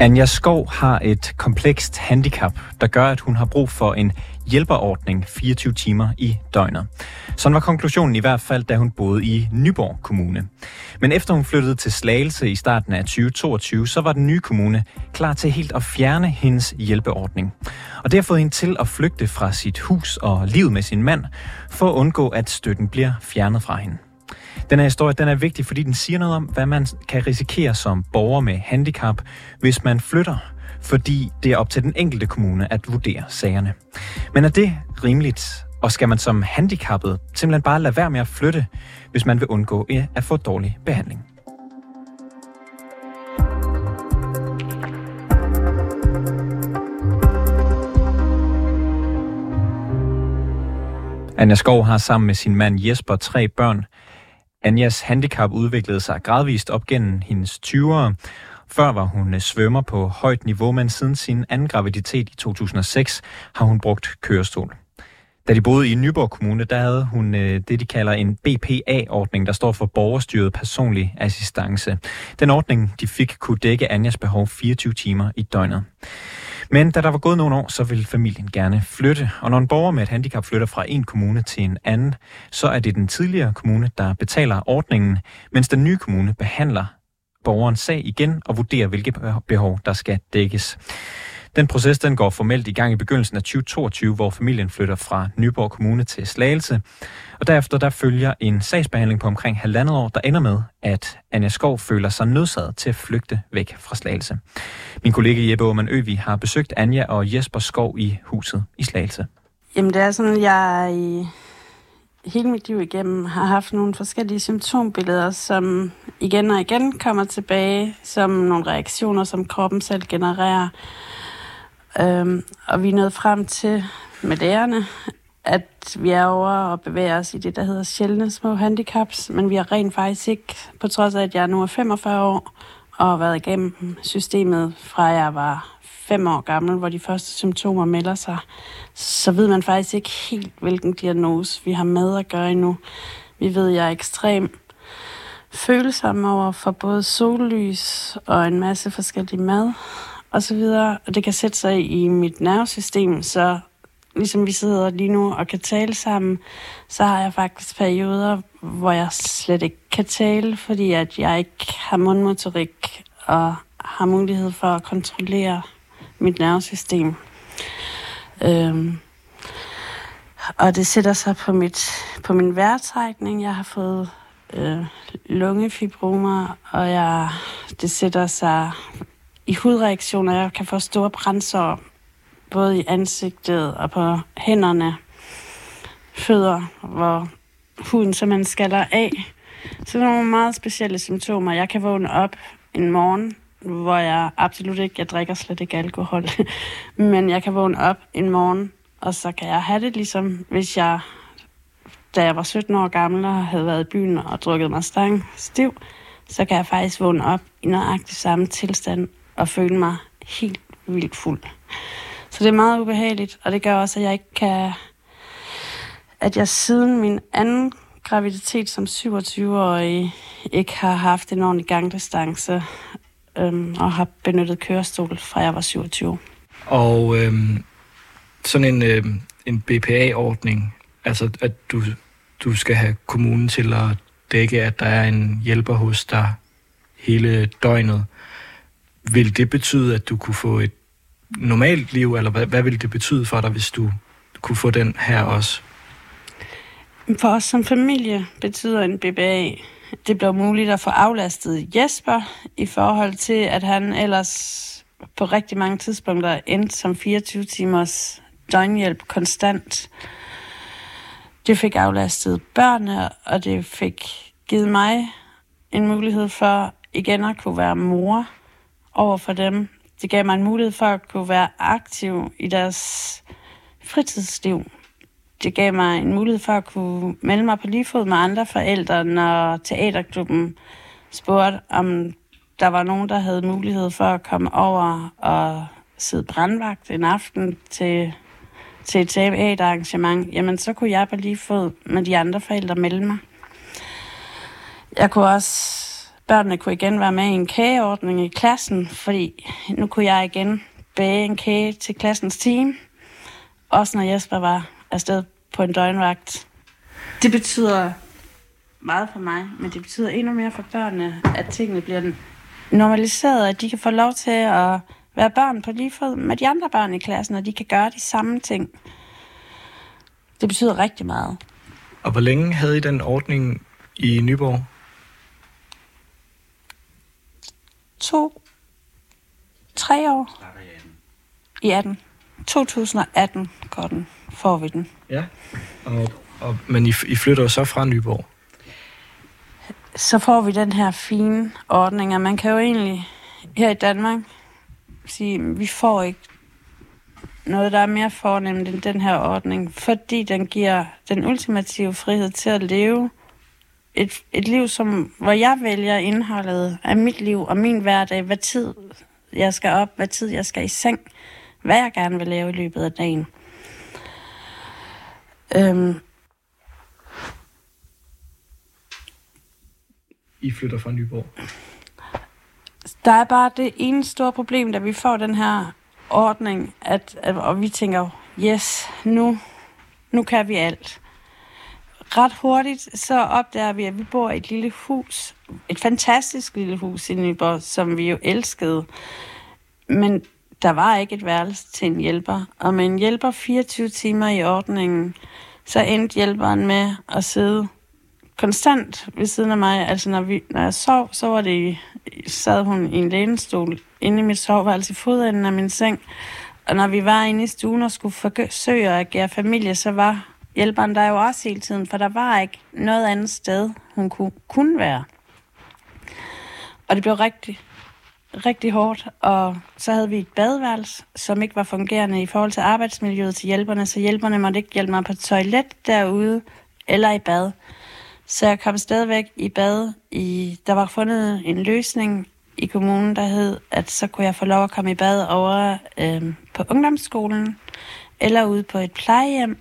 Anja Skov har et komplekst handicap, der gør, at hun har brug for en hjælperordning 24 timer i døgnet. Sådan var konklusionen i hvert fald, da hun boede i Nyborg Kommune. Men efter hun flyttede til Slagelse i starten af 2022, så var den nye kommune klar til helt at fjerne hendes hjælpeordning. Og det har fået hende til at flygte fra sit hus og livet med sin mand, for at undgå, at støtten bliver fjernet fra hende. Den her historie den er vigtig, fordi den siger noget om, hvad man kan risikere som borger med handicap, hvis man flytter, fordi det er op til den enkelte kommune at vurdere sagerne. Men er det rimeligt? Og skal man som handicappet simpelthen bare lade være med at flytte, hvis man vil undgå at få dårlig behandling? Anja Skov har sammen med sin mand Jesper tre børn. Anjas handicap udviklede sig gradvist op gennem hendes 20'ere. Før var hun øh, svømmer på højt niveau, men siden sin anden graviditet i 2006 har hun brugt kørestol. Da de boede i Nyborg Kommune, der havde hun øh, det, de kalder en BPA-ordning, der står for borgerstyret personlig assistance. Den ordning, de fik, kunne dække Anjas behov 24 timer i døgnet. Men da der var gået nogle år, så ville familien gerne flytte. Og når en borger med et handicap flytter fra en kommune til en anden, så er det den tidligere kommune, der betaler ordningen, mens den nye kommune behandler borgerens sag igen og vurderer, hvilke behov der skal dækkes. Den proces den går formelt i gang i begyndelsen af 2022, hvor familien flytter fra Nyborg Kommune til Slagelse. Og derefter der følger en sagsbehandling på omkring halvandet år, der ender med, at Anja Skov føler sig nødsaget til at flygte væk fra Slagelse. Min kollega Jeppe Aumann Øvi har besøgt Anja og Jesper Skov i huset i Slagelse. Jamen det er sådan, at jeg i hele mit liv igennem har haft nogle forskellige symptombilleder, som igen og igen kommer tilbage som nogle reaktioner, som kroppen selv genererer. Øhm, og vi er nået frem til med lærerne, at vi er over og bevæger os i det, der hedder sjældne små handicaps, men vi har rent faktisk ikke, på trods af, at jeg nu er 45 år og har været igennem systemet fra jeg var fem år gammel, hvor de første symptomer melder sig, så ved man faktisk ikke helt, hvilken diagnose vi har med at gøre endnu. Vi ved, at jeg er ekstrem følsom over for både sollys og en masse forskellige mad og så videre. Og det kan sætte sig i mit nervesystem, så ligesom vi sidder lige nu og kan tale sammen, så har jeg faktisk perioder, hvor jeg slet ikke kan tale, fordi at jeg ikke har mundmotorik og har mulighed for at kontrollere mit nervesystem. Øhm, og det sætter sig på, mit, på min vejrtrækning. Jeg har fået øh, lungefibromer, og jeg, det sætter sig i hudreaktioner. Jeg kan få store brændsår, både i ansigtet og på hænderne, fødder, hvor huden simpelthen skaller af. Så det er nogle meget specielle symptomer. Jeg kan vågne op en morgen, hvor jeg absolut ikke, jeg drikker slet ikke alkohol, men jeg kan vågne op en morgen, og så kan jeg have det ligesom, hvis jeg, da jeg var 17 år gammel og havde været i byen og drukket mig stang stiv, så kan jeg faktisk vågne op i nøjagtig samme tilstand og føle mig helt vildt fuld. Så det er meget ubehageligt, og det gør også, at jeg ikke kan... At jeg siden min anden graviditet som 27-årig ikke har haft en ordentlig gangdistance øhm, og har benyttet kørestol fra jeg var 27. Og øhm, sådan en, øhm, en BPA-ordning, altså at du, du skal have kommunen til at dække, at der er en hjælper hos dig hele døgnet. Vil det betyde, at du kunne få et normalt liv, eller hvad, hvad vil det betyde for dig, hvis du kunne få den her også? For os som familie betyder en BBA, det blev muligt at få aflastet Jesper i forhold til, at han ellers på rigtig mange tidspunkter endte som 24 timers døgnhjælp konstant. Det fik aflastet børnene, og det fik givet mig en mulighed for igen at kunne være mor over for dem. Det gav mig en mulighed for at kunne være aktiv i deres fritidsliv. Det gav mig en mulighed for at kunne melde mig på lige fod med andre forældre, når teaterklubben spurgte, om der var nogen, der havde mulighed for at komme over og sidde brandvagt en aften til, til et teaterarrangement, jamen så kunne jeg på lige fod med de andre forældre melde mig. Jeg kunne også børnene kunne igen være med i en kageordning i klassen, fordi nu kunne jeg igen bage en kage til klassens team. Også når Jesper var afsted på en døgnvagt. Det betyder meget for mig, men det betyder endnu mere for børnene, at tingene bliver normaliseret, at de kan få lov til at være børn på lige fod med de andre børn i klassen, og de kan gøre de samme ting. Det betyder rigtig meget. Og hvor længe havde I den ordning i Nyborg? To, tre år. I 18. 2018 går den, får vi den. Ja. Og, og, men I, I flytter jo så fra Nyborg? Så får vi den her fine ordning, og man kan jo egentlig her i Danmark sige, vi får ikke noget, der er mere fornemt end den her ordning, fordi den giver den ultimative frihed til at leve et, et liv, som, hvor jeg vælger indholdet af mit liv og min hverdag, hvad tid jeg skal op, hvad tid jeg skal i seng, hvad jeg gerne vil lave i løbet af dagen. Øhm, I flytter fra Nyborg? der er bare det ene store problem, da vi får den her ordning, at, at, og vi tænker, yes, nu, nu kan vi alt. Ret hurtigt så opdager vi, at vi bor i et lille hus, et fantastisk lille hus i Nyborg, som vi jo elskede. Men der var ikke et værelse til en hjælper, og med en hjælper 24 timer i ordningen, så endte hjælperen med at sidde konstant ved siden af mig. Altså når, vi, når jeg sov, så var det, sad hun i en lænestol inde i mit soveværelse i fodenden af min seng. Og når vi var inde i stuen og skulle forsøge at agere familie, så var hjælperen der jo også hele tiden, for der var ikke noget andet sted, hun kunne, kunne være. Og det blev rigtig, rigtig hårdt, og så havde vi et badeværelse, som ikke var fungerende i forhold til arbejdsmiljøet til hjælperne, så hjælperne måtte ikke hjælpe mig på toilet derude eller i bad. Så jeg kom stadigvæk i bad. I, der var fundet en løsning i kommunen, der hed, at så kunne jeg få lov at komme i bad over øh, på ungdomsskolen eller ude på et plejehjem.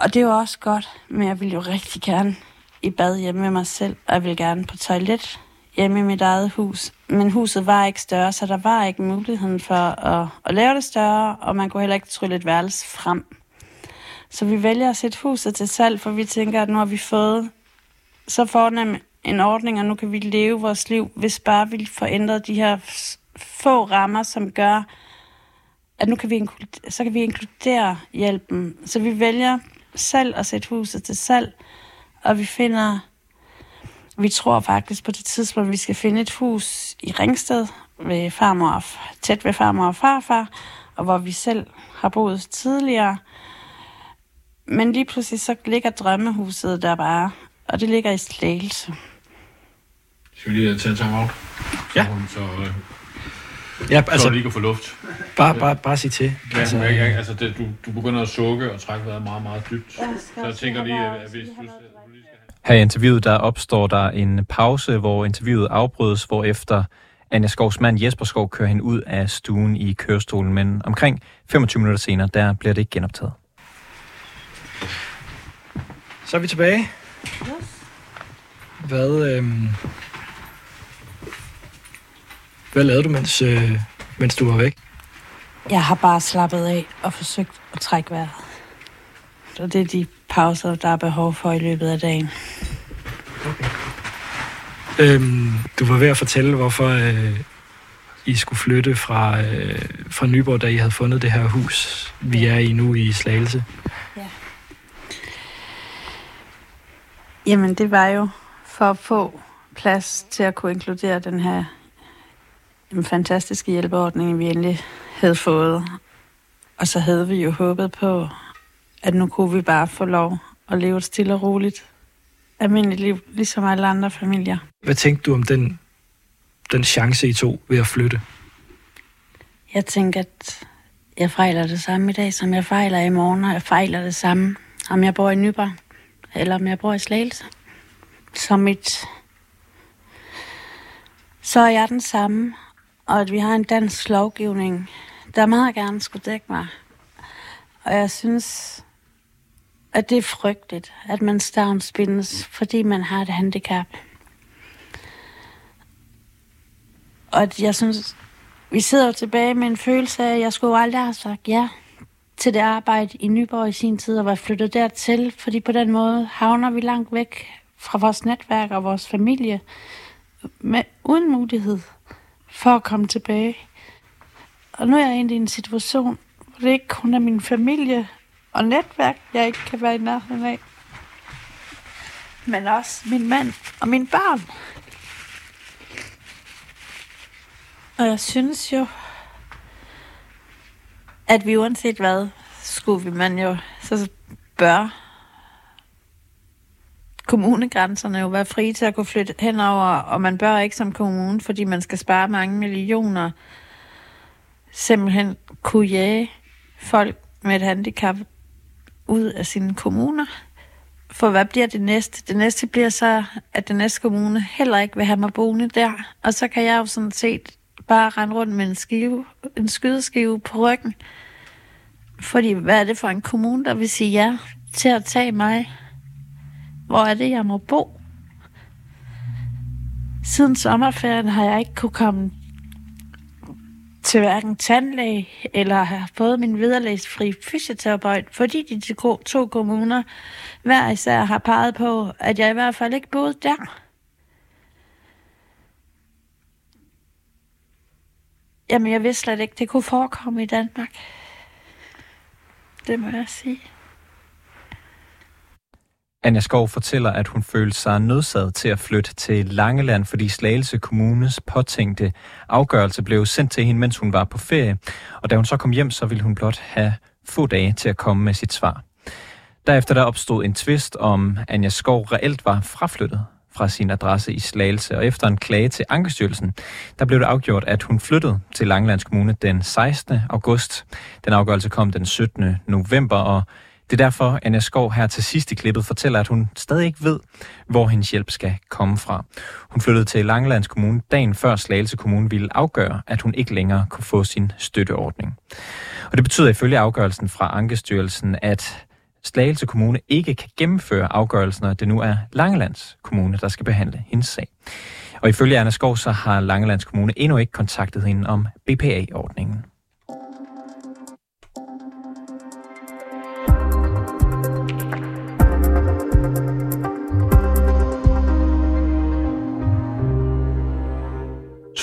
Og det var også godt, men jeg ville jo rigtig gerne i bad hjemme med mig selv, og jeg ville gerne på toilet hjemme i mit eget hus. Men huset var ikke større, så der var ikke muligheden for at, at lave det større, og man kunne heller ikke trylle et værelse frem. Så vi vælger at sætte huset til salg, for vi tænker, at nu har vi fået så fornem en ordning, og nu kan vi leve vores liv, hvis bare vi får ændret de her få rammer, som gør, at nu kan vi, så kan vi inkludere hjælpen. Så vi vælger selv at sætte huset til salg, og vi finder, vi tror faktisk på det tidspunkt, at vi skal finde et hus i Ringsted, ved farmor, tæt ved farmor og farfar, og hvor vi selv har boet tidligere. Men lige pludselig så ligger drømmehuset der bare, og det ligger i Slagelse. Skal vi lige tage en time out? Ja. Så, øh, Ja, altså, så er lige kan få luft. bare, bare, bare sig til. Ja, Altså, altså, jeg, altså det, du, du begynder at sukke og trække vejret meget, meget dybt. Jeg Så jeg tænker lige, at hvis du, du. Her i interviewet, der opstår der en pause, hvor interviewet afbrydes, hvor efter Anja Skovs mand Jesper Skov kører hende ud af stuen i kørestolen, men omkring 25 minutter senere, der bliver det ikke genoptaget. Så er vi tilbage. Hvad, øhm, hvad lavede du, mens, øh, mens du var væk? Jeg har bare slappet af og forsøgt at trække vejret. Så det er de pauser, der er behov for i løbet af dagen. Øhm, du var ved at fortælle, hvorfor øh, I skulle flytte fra, øh, fra Nyborg, da I havde fundet det her hus, vi er i nu i Slagelse. Jamen, det var jo for at få plads til at kunne inkludere den her en fantastiske hjælpeordning, vi endelig havde fået. Og så havde vi jo håbet på, at nu kunne vi bare få lov at leve et stille og roligt almindeligt liv, ligesom alle andre familier. Hvad tænkte du om den, den chance, I tog ved at flytte? Jeg tænker, at jeg fejler det samme i dag, som jeg fejler i morgen, og jeg fejler det samme, om jeg bor i Nyborg, eller om jeg bor i Slagelse. Som mit... Så er jeg den samme, og at vi har en dansk lovgivning, der meget gerne skulle dække mig. Og jeg synes, at det er frygteligt, at man stavnsbindes, fordi man har et handicap. Og at jeg synes, vi sidder tilbage med en følelse af, at jeg skulle aldrig have sagt ja til det arbejde i Nyborg i sin tid og var flyttet dertil, fordi på den måde havner vi langt væk fra vores netværk og vores familie, med, uden mulighed for at komme tilbage. Og nu er jeg egentlig i en situation, hvor det ikke kun er min familie og netværk, jeg ikke kan være i nærheden af, men også min mand og mine børn. Og jeg synes jo, at vi uanset hvad, skulle vi man jo, så bør kommunegrænserne jo være frie til at kunne flytte henover, og man bør ikke som kommune, fordi man skal spare mange millioner, simpelthen kunne jage folk med et handicap ud af sine kommuner. For hvad bliver det næste? Det næste bliver så, at den næste kommune heller ikke vil have mig boende der. Og så kan jeg jo sådan set bare rende rundt med en, skive, en skydeskive på ryggen. Fordi hvad er det for en kommune, der vil sige ja til at tage mig? Hvor er det, jeg må bo? Siden sommerferien har jeg ikke kunne komme til hverken tandlæge eller har fået min vederlægsfri fysioterapeut, fordi de to kommuner hver især har peget på, at jeg i hvert fald ikke boede der. Jamen, jeg vidste slet ikke, det kunne forekomme i Danmark. Det må jeg sige. Anja Skov fortæller, at hun følte sig nødsaget til at flytte til Langeland, fordi Slagelse Kommunes påtænkte afgørelse blev sendt til hende, mens hun var på ferie. Og da hun så kom hjem, så ville hun blot have få dage til at komme med sit svar. Derefter der opstod en tvist om, Anja Skov reelt var fraflyttet fra sin adresse i Slagelse, og efter en klage til Ankestyrelsen, der blev det afgjort, at hun flyttede til Langelands Kommune den 16. august. Den afgørelse kom den 17. november, og det er derfor, Anna Skov her til sidst i klippet fortæller, at hun stadig ikke ved, hvor hendes hjælp skal komme fra. Hun flyttede til Langelands Kommune dagen før Slagelse Kommune ville afgøre, at hun ikke længere kunne få sin støtteordning. Og det betyder ifølge afgørelsen fra Ankestyrelsen, at Slagelse Kommune ikke kan gennemføre afgørelsen, og det nu er Langelands Kommune, der skal behandle hendes sag. Og ifølge Anna Skov, så har Langelands Kommune endnu ikke kontaktet hende om BPA-ordningen.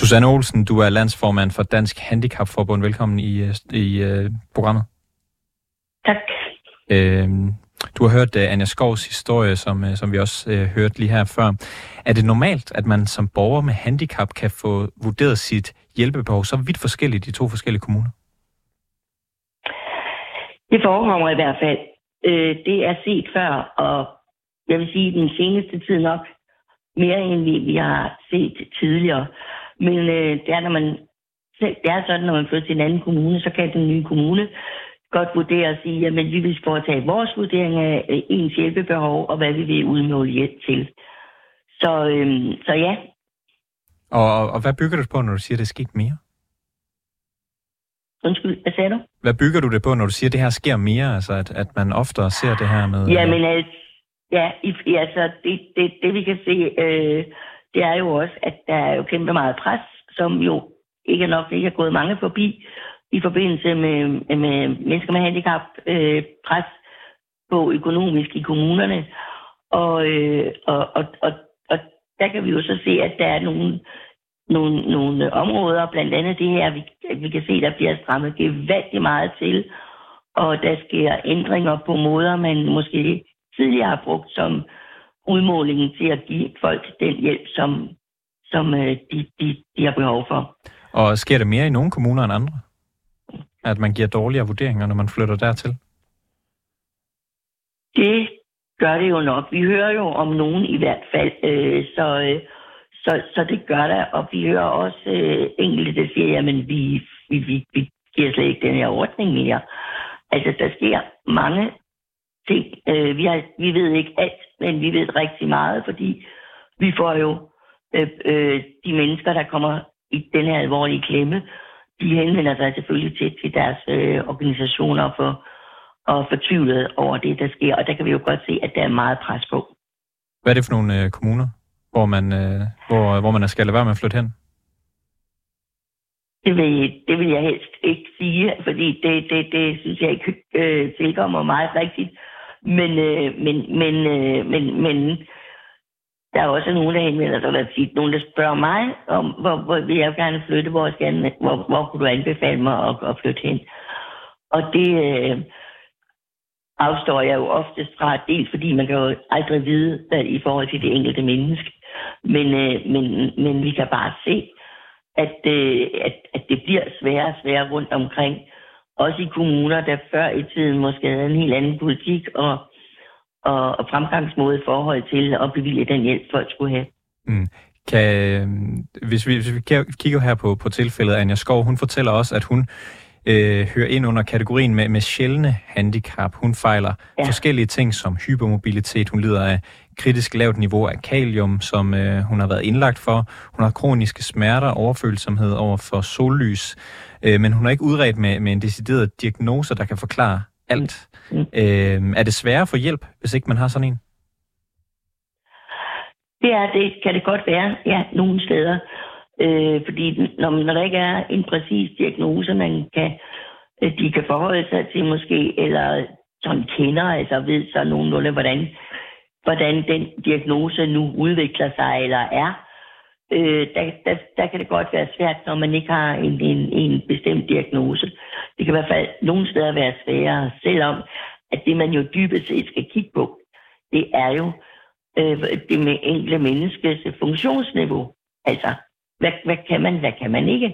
Susanne Olsen, du er landsformand for Dansk Handicapforbund. Velkommen i, øh, i uh, programmet. Tak. Øh, du har hørt uh, Anja Skovs historie, som, uh, som vi også uh, hørte lige her før. Er det normalt, at man som borger med handicap kan få vurderet sit hjælpebehov så vidt forskelligt i to forskellige kommuner? Det forekommer i hvert fald. Øh, det er set før, og jeg vil sige, den seneste tid nok mere end vi, vi har set tidligere. Men øh, det, er, når man, det er sådan, når man flytter til en anden kommune, så kan den nye kommune godt vurdere og sige, at vi vil foretage vores vurdering af øh, ens hjælpebehov, og hvad vi vil udmåle hjælp til. Så, øhm, så ja. Og, og, hvad bygger du på, når du siger, det er sket mere? Undskyld, hvad sagde du? Hvad bygger du det på, når du siger, at det her sker mere? Altså, at, at man oftere ser det her med... Ja, men altså, ja, altså det, det, det vi kan se, øh, det er jo også, at der er jo kæmpe meget pres, som jo ikke nok ikke er gået mange forbi i forbindelse med, med mennesker med handicap, øh, pres på økonomisk i kommunerne. Og, øh, og, og, og, og der kan vi jo så se, at der er nogle, nogle, nogle områder, blandt andet det her, vi, vi kan se, der bliver strammet gevaldigt meget til, og der sker ændringer på måder, man måske tidligere har brugt som udmålingen til at give folk den hjælp, som, som øh, de, de, de har behov for. Og sker det mere i nogle kommuner end andre? At man giver dårligere vurderinger, når man flytter dertil? Det gør det jo nok. Vi hører jo om nogen i hvert fald, øh, så, øh, så, så det gør det. Og vi hører også øh, enkelte, der siger, jamen vi, vi, vi, vi giver slet ikke den her ordning mere. Altså, der sker mange ting. Øh, vi, har, vi ved ikke alt, men vi ved rigtig meget, fordi vi får jo øh, øh, de mennesker, der kommer i den her alvorlige klemme, de henvender sig selvfølgelig til, til deres øh, organisationer for og fortvivlet over det, der sker. Og der kan vi jo godt se, at der er meget pres på. Hvad er det for nogle øh, kommuner, hvor man, øh, hvor, hvor man skal lade være med at flytte hen? Det vil, det vil jeg helst ikke sige, fordi det, det, det synes jeg ikke øh, tilkommer meget rigtigt. Men, øh, men, men, øh, men, men der er også nogen, der henvender sig, der tit nogen, der spørger mig, om hvor, hvor vil jeg gerne flytte, hvor, skal, hvor, hvor kunne du anbefale mig at, at flytte hen? Og det øh, afstår jeg jo oftest fra, dels fordi man kan jo aldrig vide hvad, i forhold til det enkelte menneske, men, øh, men, men vi kan bare se, at, øh, at, at det bliver sværere og sværere rundt omkring. Også i kommuner, der før i tiden måske havde en helt anden politik og, og, og fremgangsmåde i forhold til at bevilge den hjælp, folk skulle have. Mm. Kan, hvis, vi, hvis vi kigger her på, på tilfældet Anja Skov, hun fortæller også, at hun øh, hører ind under kategorien med, med sjældne handicap. Hun fejler ja. forskellige ting som hypermobilitet. Hun lider af kritisk lavt niveau af kalium, som øh, hun har været indlagt for. Hun har kroniske smerter, overfølsomhed over for sollys, øh, men hun har ikke udredt med, med en decideret diagnose, der kan forklare alt. Mm. Øh, er det sværere at få hjælp, hvis ikke man har sådan en? Det er det, kan det godt være, ja, nogle steder. Øh, fordi når, når der ikke er en præcis diagnose, man kan, øh, de kan forholde sig til måske, eller sådan kender, altså ved så nogenlunde, hvordan, hvordan den diagnose nu udvikler sig eller er, øh, der, der, der kan det godt være svært, når man ikke har en, en, en bestemt diagnose. Det kan i hvert fald nogle steder være sværere, selvom at det man jo dybest set skal kigge på, det er jo øh, det med enkelte menneskes funktionsniveau. Altså, hvad, hvad kan man, hvad kan man ikke?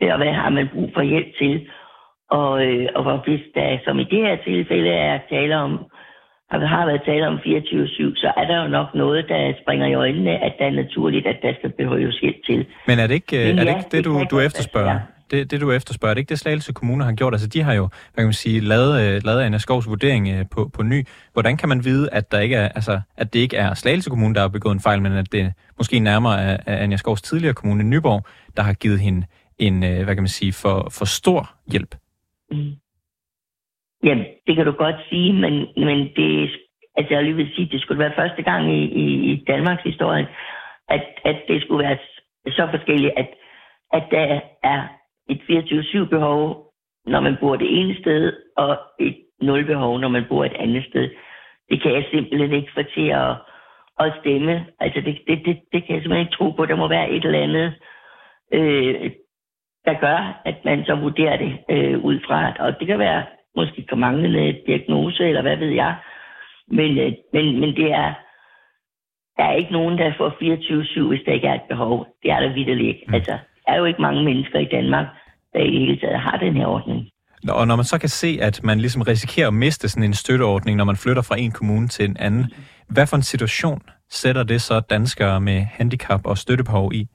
Og hvad har man brug for hjælp til? Og, øh, og hvis der, som i det her tilfælde, er tale om, har været tale om 24-7, så er der jo nok noget, der springer i øjnene, at det er naturligt, at der skal behøves hjælp til. Men er det ikke, Men er det, ikke det, du, du efterspørger? Det, det, du efterspørger, er det ikke det Slagelse Kommune har gjort? Altså, de har jo, hvad kan man sige, lavet, øh, lavet Anna Skovs vurdering øh, på, på ny. Hvordan kan man vide, at, der ikke er, altså, at det ikke er Slagelse Kommune, der har begået en fejl, men at det måske nærmere er, er Anja Skovs tidligere kommune, Nyborg, der har givet hende en, øh, hvad kan man sige, for, for stor hjælp? Mm. Det kan du godt sige, men, men det, altså jeg lige vil sige, det skulle være første gang i, i, i Danmarks historie, at, at det skulle være så forskelligt, at, at der er et 24-7-behov, når man bor det ene sted, og et nul-behov, når man bor et andet sted. Det kan jeg simpelthen ikke få til at, at stemme. Altså, det, det, det, det kan jeg simpelthen ikke tro på. Der må være et eller andet, øh, der gør, at man så vurderer det øh, ud fra. Og det kan være måske for manglende diagnose, eller hvad ved jeg. Men, øh, men, men det er, der er ikke nogen, der får 24-7, hvis der ikke er et behov. Det er der vidderligt ikke. Mm. Altså, er jo ikke mange mennesker i Danmark, der i det hele taget har den her ordning. Og når man så kan se, at man ligesom risikerer at miste sådan en støtteordning, når man flytter fra en kommune til en anden, hvad for en situation sætter det så danskere med handicap og støttebehov i?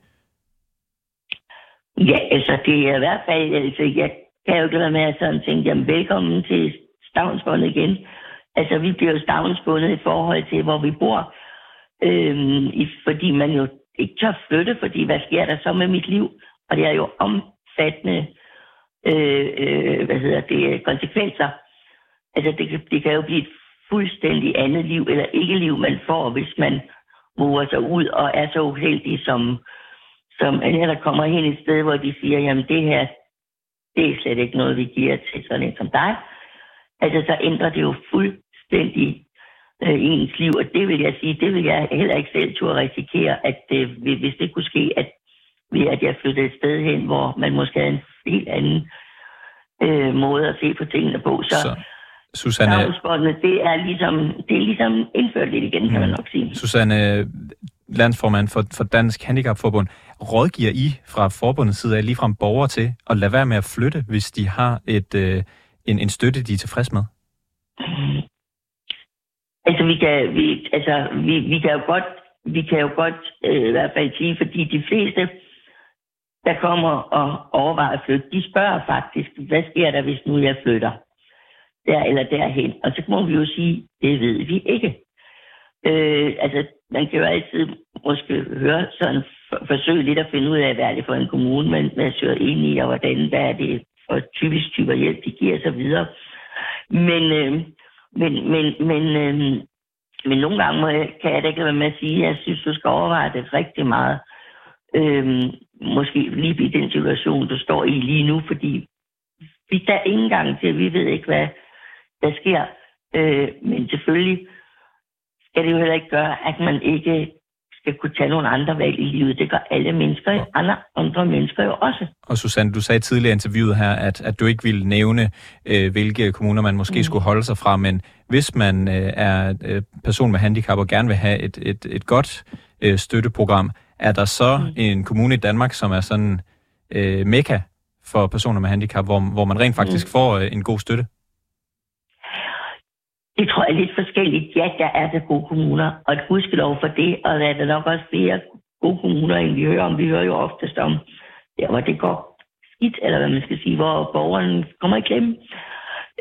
Ja, altså det er i hvert fald, altså jeg kan jo ikke være med at sådan tænke, jamen velkommen til Stavnsbåndet igen. Altså vi bliver jo stavnsbundet i forhold til, hvor vi bor. Øhm, fordi man jo ikke tør flytte, fordi hvad sker der så med mit liv? Og det er jo omfattende øh, øh, hvad hedder det, konsekvenser. Altså det, det kan jo blive et fuldstændig andet liv, eller ikke liv, man får, hvis man mover sig ud og er så uheldig, som, som der kommer hen et sted, hvor de siger, jamen det her, det er slet ikke noget, vi giver til sådan en som dig. Altså så ændrer det jo fuldstændig øh, ens liv, og det vil jeg sige, det vil jeg heller ikke selv turde risikere, at øh, hvis det kunne ske, at ved at jeg flyttede et sted hen, hvor man måske havde en helt anden øh, måde at se på tingene på. Så, så Susanne... det er, ligesom, det er ligesom indført lidt igen, kan man mm. nok sige. Susanne, landsformand for, for Dansk Handicapforbund, rådgiver I fra forbundets side af ligefrem borgere til at lade være med at flytte, hvis de har et, øh, en, en støtte, de er tilfreds med? Altså, vi kan, vi, altså, vi, vi kan jo godt, vi kan jo godt øh, i hvert fald sige, fordi de fleste, der kommer og overvejer at flytte, de spørger faktisk, hvad sker der, hvis nu jeg flytter der eller derhen? Og så må vi jo sige, det ved vi ikke. Øh, altså, man kan jo altid måske høre sådan, for, forsøge lidt at finde ud af, hvad er det for en kommune, man, man søger ind i, og hvordan, hvad er det for typisk typer hjælp, de giver så videre. Men, øh, men, men, men, øh, men nogle gange må jeg, kan jeg da ikke være med at sige, at jeg synes, du skal overveje det rigtig meget. Øh, måske lige i den situation, du står i lige nu, fordi vi der er ingen gang til, vi ved ikke, hvad der sker. Øh, men selvfølgelig skal det jo heller ikke gøre, at man ikke skal kunne tage nogle andre valg i livet. Det gør alle mennesker, andre, andre mennesker jo også. Og Susanne, du sagde tidligere i interviewet her, at, at du ikke ville nævne, øh, hvilke kommuner man måske mm. skulle holde sig fra, men hvis man øh, er øh, person med handicap og gerne vil have et, et, et godt øh, støtteprogram, er der så mm. en kommune i Danmark, som er sådan øh, mekka for personer med handicap, hvor, hvor man rent faktisk mm. får øh, en god støtte? Det tror jeg er lidt forskelligt. Ja, der er det gode kommuner, og et gudskelov for det, og der er der nok også flere gode kommuner, end vi hører om. Vi hører jo oftest om, der hvor det går skidt, eller hvad man skal sige, hvor borgeren kommer i klemme.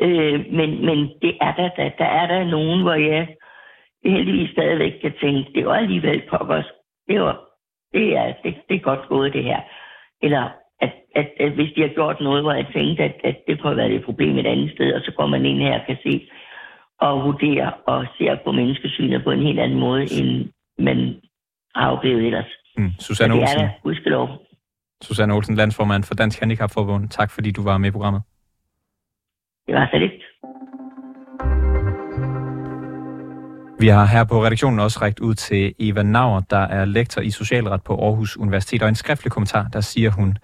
Øh, men, men det er der, der, der er der nogen, hvor jeg heldigvis stadigvæk kan tænke, det var alligevel pokkers. Det var, det er, det, det er godt gået, det her. Eller at, at, at hvis de har gjort noget, hvor jeg tænkte, at, at det kunne have været et problem et andet sted, og så går man ind her og kan se, og vurderer og ser på menneskesynet på en helt anden måde, end man har oplevet ellers. Mm. Susanne det Olsen. er der, hudskelov. Susanne Olsen, landsformand for Dansk Handicapforbund. Tak fordi du var med i programmet. Det var så lidt. Vi har her på redaktionen også rækket ud til Eva Nauer, der er lektor i socialret på Aarhus Universitet, og en skriftlig kommentar, der siger hun,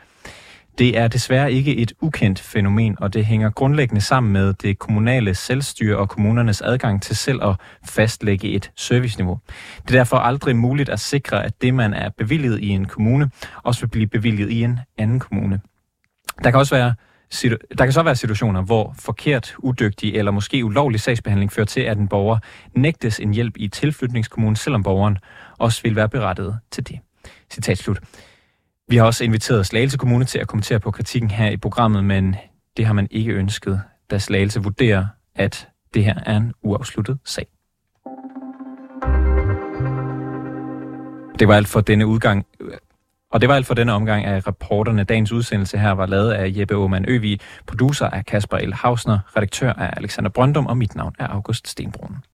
det er desværre ikke et ukendt fænomen, og det hænger grundlæggende sammen med det kommunale selvstyre og kommunernes adgang til selv at fastlægge et serviceniveau. Det er derfor aldrig muligt at sikre, at det, man er bevilget i en kommune, også vil blive bevilget i en anden kommune. Der kan også være der kan så være situationer, hvor forkert, udygtig eller måske ulovlig sagsbehandling fører til, at en borger nægtes en hjælp i tilflytningskommunen, selvom borgeren også vil være berettiget til det. Citat slut. Vi har også inviteret Slagelse Kommune til at kommentere på kritikken her i programmet, men det har man ikke ønsket, da Slagelse vurderer, at det her er en uafsluttet sag. Det var alt for denne udgang. Øh, og det var alt for denne omgang af reporterne. Dagens udsendelse her var lavet af Jeppe Aumann Øvig, producer af Kasper L. Hausner, redaktør af Alexander Brøndum, og mit navn er August Stenbrun.